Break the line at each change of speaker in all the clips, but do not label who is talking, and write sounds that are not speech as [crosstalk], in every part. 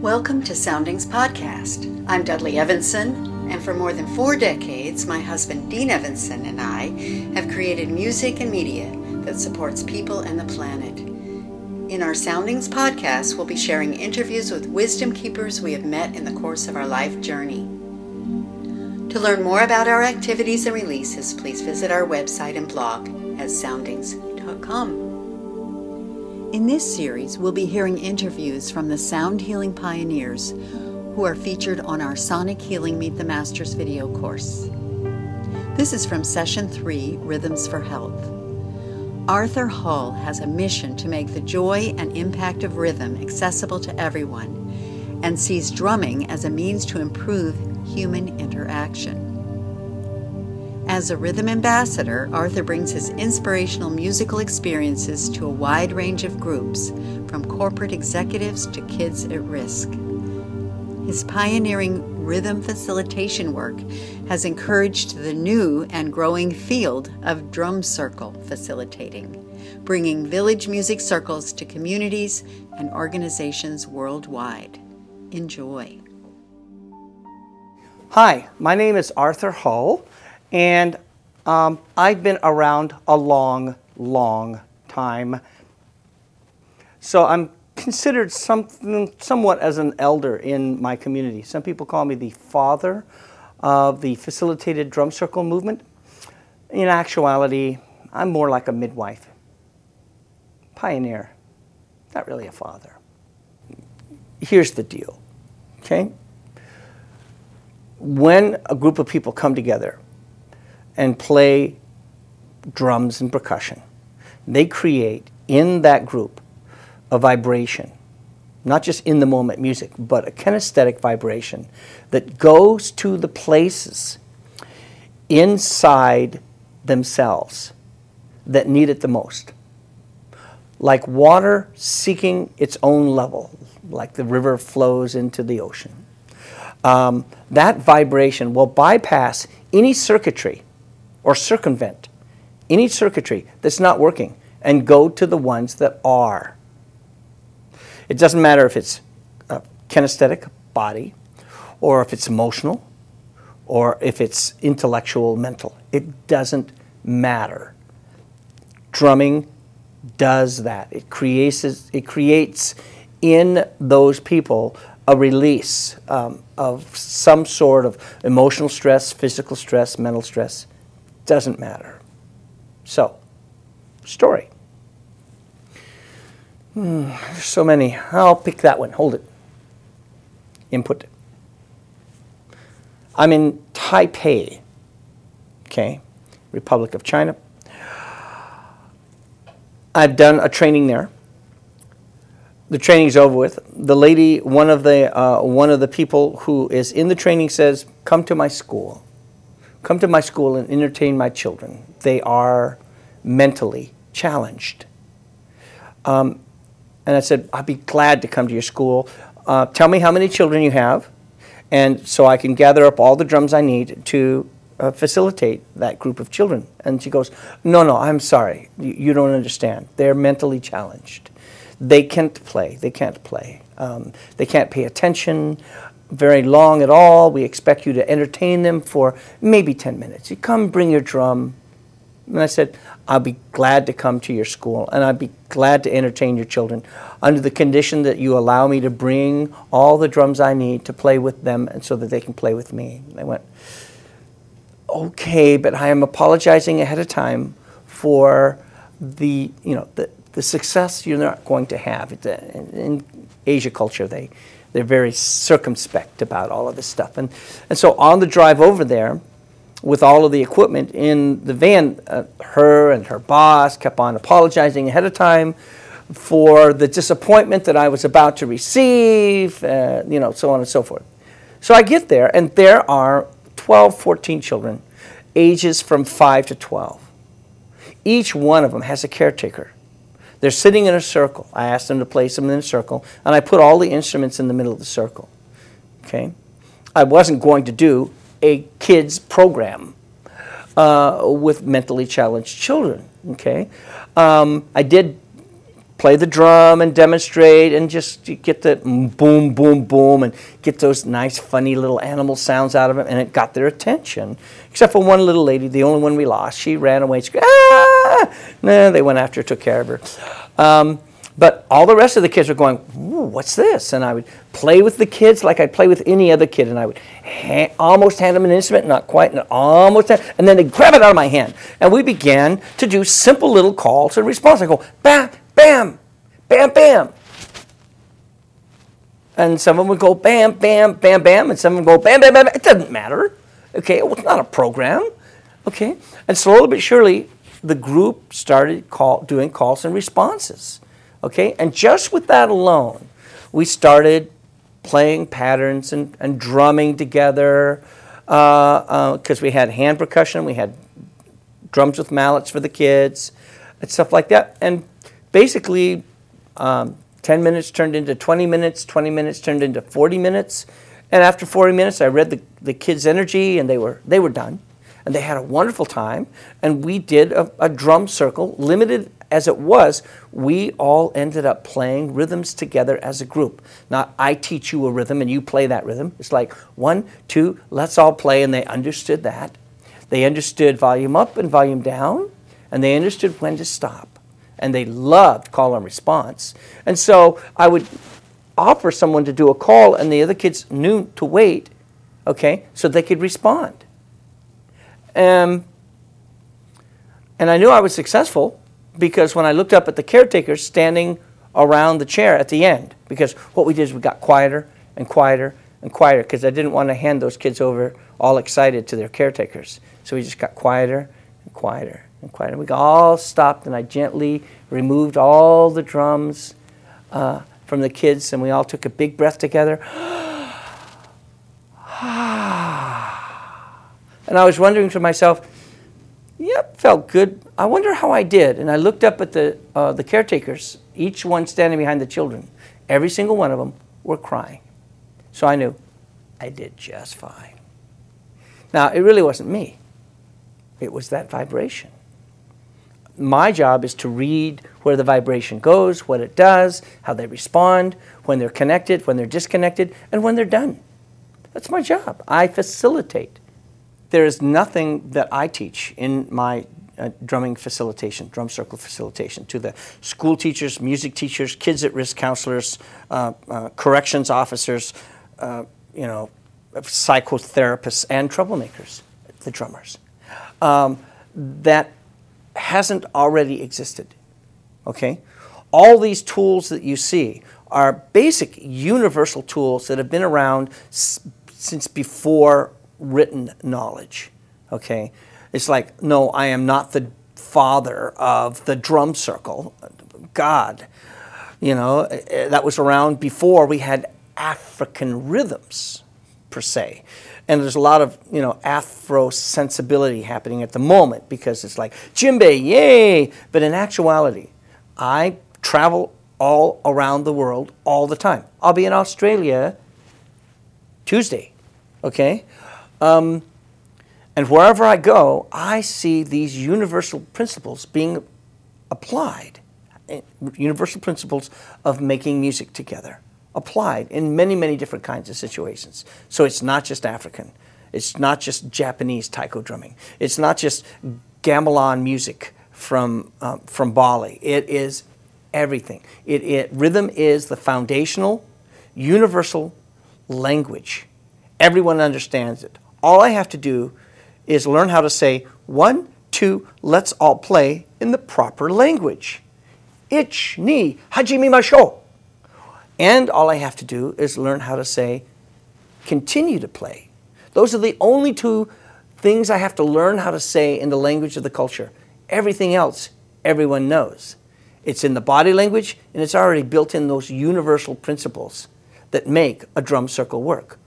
Welcome to Soundings Podcast. I'm Dudley Evenson, and for more than four decades, my husband Dean Evenson and I have created music and media that supports people and the planet. In our Soundings Podcast, we'll be sharing interviews with wisdom keepers we have met in the course of our life journey. To learn more about our activities and releases, please visit our website and blog at soundings.com. In this series, we'll be hearing interviews from the sound healing pioneers who are featured on our Sonic Healing Meet the Masters video course. This is from Session 3 Rhythms for Health. Arthur Hull has a mission to make the joy and impact of rhythm accessible to everyone and sees drumming as a means to improve human interaction. As a rhythm ambassador, Arthur brings his inspirational musical experiences to a wide range of groups, from corporate executives to kids at risk. His pioneering rhythm facilitation work has encouraged the new and growing field of drum circle facilitating, bringing village music circles to communities and organizations worldwide. Enjoy.
Hi, my name is Arthur Hull. And um, I've been around a long, long time. So I'm considered something, somewhat as an elder in my community. Some people call me the father of the facilitated drum circle movement. In actuality, I'm more like a midwife, pioneer, not really a father. Here's the deal, okay? When a group of people come together and play drums and percussion. They create in that group a vibration, not just in the moment music, but a kinesthetic vibration that goes to the places inside themselves that need it the most. Like water seeking its own level, like the river flows into the ocean. Um, that vibration will bypass any circuitry or circumvent any circuitry that's not working and go to the ones that are. It doesn't matter if it's kinesthetic body or if it's emotional or if it's intellectual, mental. It doesn't matter. Drumming does that. It creates, it creates in those people a release um, of some sort of emotional stress, physical stress, mental stress doesn't matter. So, story. Hmm, there's so many. I'll pick that one. Hold it. Input. I'm in Taipei, okay, Republic of China. I've done a training there. The training's over with. The lady, one of the uh, one of the people who is in the training says, "Come to my school." Come to my school and entertain my children. They are mentally challenged. Um, and I said, I'd be glad to come to your school. Uh, tell me how many children you have, and so I can gather up all the drums I need to uh, facilitate that group of children. And she goes, No, no, I'm sorry. You, you don't understand. They're mentally challenged. They can't play. They can't play. Um, they can't pay attention very long at all. We expect you to entertain them for maybe 10 minutes. You come, bring your drum. And I said, I'll be glad to come to your school and I'd be glad to entertain your children under the condition that you allow me to bring all the drums I need to play with them and so that they can play with me. And they went, okay, but I am apologizing ahead of time for the, you know, the, the success you're not going to have. Uh, in Asia culture, they, they're very circumspect about all of this stuff. And, and so on the drive over there, with all of the equipment in the van, uh, her and her boss kept on apologizing ahead of time for the disappointment that I was about to receive, uh, you know, so on and so forth. So I get there, and there are 12, 14 children, ages from 5 to 12. Each one of them has a caretaker. They're sitting in a circle. I asked them to place them in a circle, and I put all the instruments in the middle of the circle. Okay? I wasn't going to do a kids program uh, with mentally challenged children. Okay? Um, I did play the drum and demonstrate and just get the boom, boom, boom and get those nice, funny little animal sounds out of them, And it got their attention. Except for one little lady, the only one we lost. She ran away. Ah! [laughs] Nah, they went after took care of her. Um, but all the rest of the kids were going, what's this? And I would play with the kids like I'd play with any other kid. And I would ha- almost hand them an instrument, not quite, and almost, hand, and then they'd grab it out of my hand. And we began to do simple little calls and response. I go, bam, bam, bam, bam. And some of them would go bam, bam, bam, bam, and some of them go bam, bam, bam. It doesn't matter. Okay, it was not a program. Okay, and slowly but surely, the group started call, doing calls and responses. Okay, and just with that alone, we started playing patterns and, and drumming together because uh, uh, we had hand percussion, we had drums with mallets for the kids, and stuff like that. And basically, um, 10 minutes turned into 20 minutes, 20 minutes turned into 40 minutes. And after 40 minutes, I read the, the kids' energy and they were, they were done. And they had a wonderful time. And we did a, a drum circle, limited as it was, we all ended up playing rhythms together as a group. Not I teach you a rhythm and you play that rhythm. It's like one, two, let's all play. And they understood that. They understood volume up and volume down, and they understood when to stop. And they loved call and response. And so I would offer someone to do a call, and the other kids knew to wait, okay, so they could respond. Um, and I knew I was successful because when I looked up at the caretakers standing around the chair at the end, because what we did is we got quieter and quieter and quieter because I didn't want to hand those kids over all excited to their caretakers. So we just got quieter and quieter and quieter. We all stopped and I gently removed all the drums uh, from the kids and we all took a big breath together. [gasps] [gasps] and I was wondering to myself, Yep, felt good. I wonder how I did. And I looked up at the, uh, the caretakers, each one standing behind the children. Every single one of them were crying. So I knew I did just fine. Now, it really wasn't me, it was that vibration. My job is to read where the vibration goes, what it does, how they respond, when they're connected, when they're disconnected, and when they're done. That's my job. I facilitate there is nothing that I teach in my uh, drumming facilitation, drum circle facilitation, to the school teachers, music teachers, kids at risk counselors, uh, uh, corrections officers, uh, you know, psychotherapists, and troublemakers, the drummers. Um, that hasn't already existed. Okay? All these tools that you see are basic universal tools that have been around s- since before written knowledge. Okay? It's like, no, I am not the father of the drum circle. God. You know, eh, eh, that was around before we had African rhythms, per se. And there's a lot of, you know, Afro sensibility happening at the moment because it's like, djembe, yay! But in actuality, I travel all around the world all the time. I'll be in Australia Tuesday, okay? Um, and wherever I go, I see these universal principles being applied, universal principles of making music together, applied in many, many different kinds of situations. So it's not just African, it's not just Japanese taiko drumming, it's not just gamelan music from, uh, from Bali. It is everything. It, it, rhythm is the foundational, universal language. Everyone understands it all I have to do is learn how to say one, two, let's all play in the proper language. Ich, ni, hajime masho. And all I have to do is learn how to say continue to play. Those are the only two things I have to learn how to say in the language of the culture. Everything else, everyone knows. It's in the body language, and it's already built in those universal principles that make a drum circle work.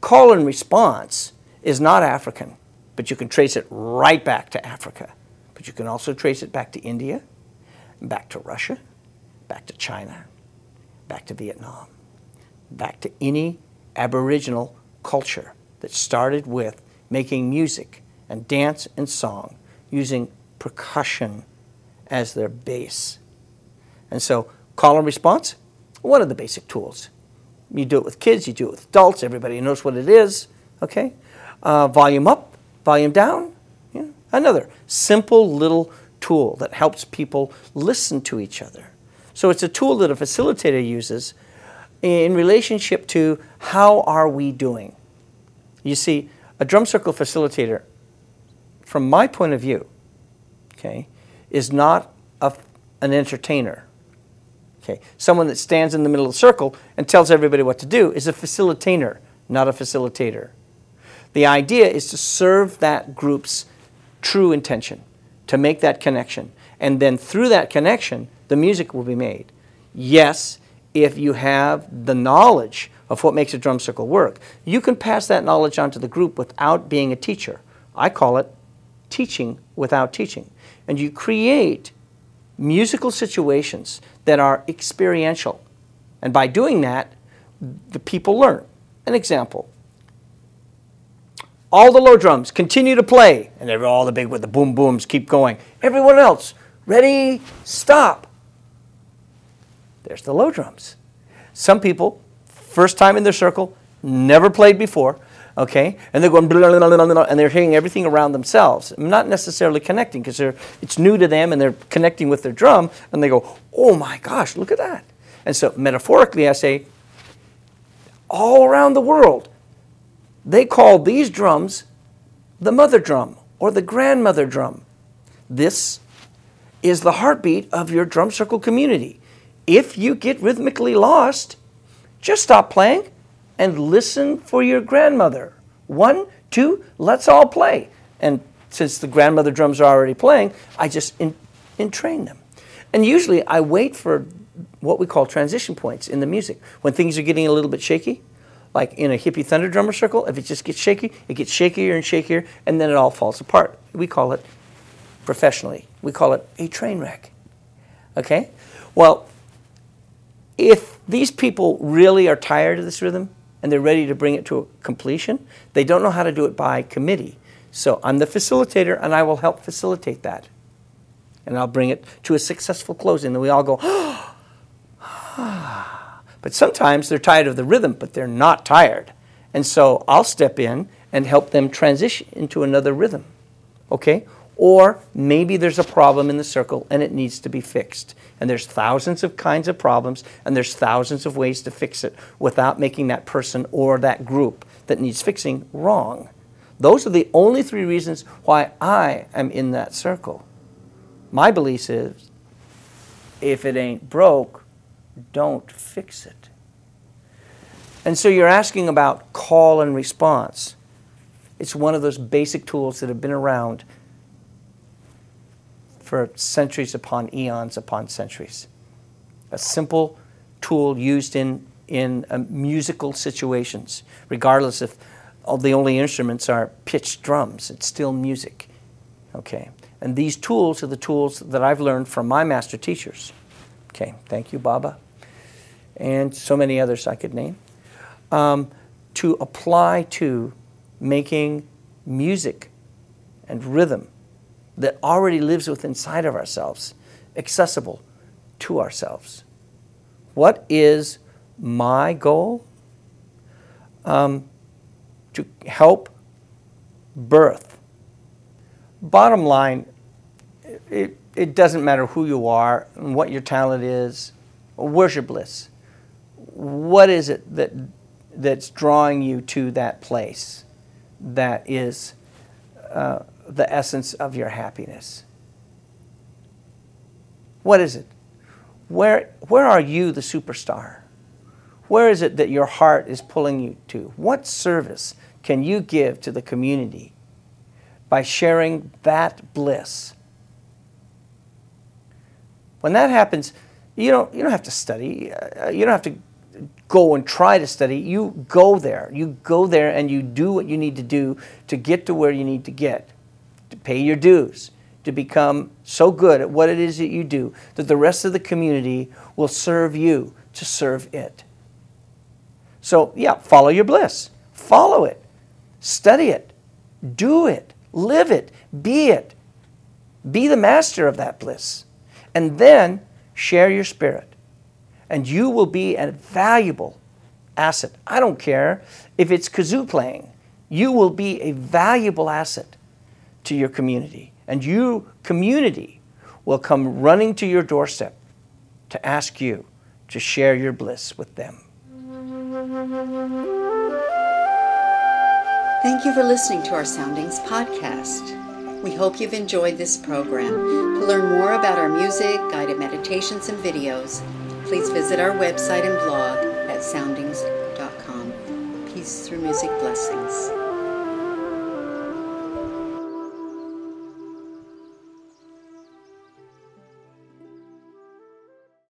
Call and response is not African, but you can trace it right back to Africa. But you can also trace it back to India, back to Russia, back to China, back to Vietnam, back to any Aboriginal culture that started with making music and dance and song using percussion as their base. And so, call and response, one of the basic tools. You do it with kids, you do it with adults, everybody knows what it is, okay? Uh, volume up, volume down, yeah. another simple little tool that helps people listen to each other. So it's a tool that a facilitator uses in relationship to how are we doing. You see, a drum circle facilitator, from my point of view, okay, is not a, an entertainer. Okay, someone that stands in the middle of the circle and tells everybody what to do is a facilitator, not a facilitator. The idea is to serve that group's true intention, to make that connection. And then through that connection, the music will be made. Yes, if you have the knowledge of what makes a drum circle work, you can pass that knowledge on to the group without being a teacher. I call it teaching without teaching. And you create musical situations that are experiential. And by doing that, the people learn. An example. All the low drums continue to play, and all the big with the boom booms keep going. Everyone else, ready, stop. There's the low drums. Some people, first time in their circle, never played before, okay? And they're going blah, blah, blah, and they're hearing everything around themselves, not necessarily connecting because it's new to them and they're connecting with their drum, and they go, oh my gosh, look at that. And so metaphorically, I say, all around the world, they call these drums the mother drum or the grandmother drum. This is the heartbeat of your drum circle community. If you get rhythmically lost, just stop playing and listen for your grandmother. One, two, let's all play. And since the grandmother drums are already playing, I just in, entrain them. And usually I wait for what we call transition points in the music. When things are getting a little bit shaky, like in a hippie thunder drummer circle, if it just gets shaky, it gets shakier and shakier, and then it all falls apart. We call it, professionally, we call it a train wreck. Okay? Well, if these people really are tired of this rhythm, and they're ready to bring it to completion. They don't know how to do it by committee. So I'm the facilitator and I will help facilitate that. And I'll bring it to a successful closing. And we all go, [gasps] oh, but sometimes they're tired of the rhythm, but they're not tired. And so I'll step in and help them transition into another rhythm. Okay? Or maybe there's a problem in the circle and it needs to be fixed. And there's thousands of kinds of problems and there's thousands of ways to fix it without making that person or that group that needs fixing wrong. Those are the only three reasons why I am in that circle. My belief is if it ain't broke, don't fix it. And so you're asking about call and response. It's one of those basic tools that have been around for centuries upon eons upon centuries. A simple tool used in, in uh, musical situations, regardless if all the only instruments are pitched drums, it's still music. Okay. And these tools are the tools that I've learned from my master teachers. Okay, thank you, Baba. And so many others I could name. Um, to apply to making music and rhythm that already lives within inside of ourselves, accessible to ourselves. What is my goal? Um, to help birth. Bottom line, it, it doesn't matter who you are and what your talent is. Worship bliss. What is it that, that's drawing you to that place that is uh, the essence of your happiness? What is it? Where, where are you the superstar? Where is it that your heart is pulling you to? What service can you give to the community by sharing that bliss? When that happens, you don't, you don't have to study. Uh, you don't have to go and try to study. You go there. You go there and you do what you need to do to get to where you need to get to pay your dues, to become so good at what it is that you do that the rest of the community will serve you to serve it. So, yeah, follow your bliss. Follow it. Study it. Do it. Live it. Be it. Be the master of that bliss. And then share your spirit, and you will be a valuable asset. I don't care if it's kazoo playing, you will be a valuable asset to your community. And your community, will come running to your doorstep to ask you to share your bliss with them.
Thank you for listening to our Soundings podcast. We hope you've enjoyed this program. To learn more about our music, guided meditations, and videos, please visit our website and blog at soundings.com. Peace through music blessings.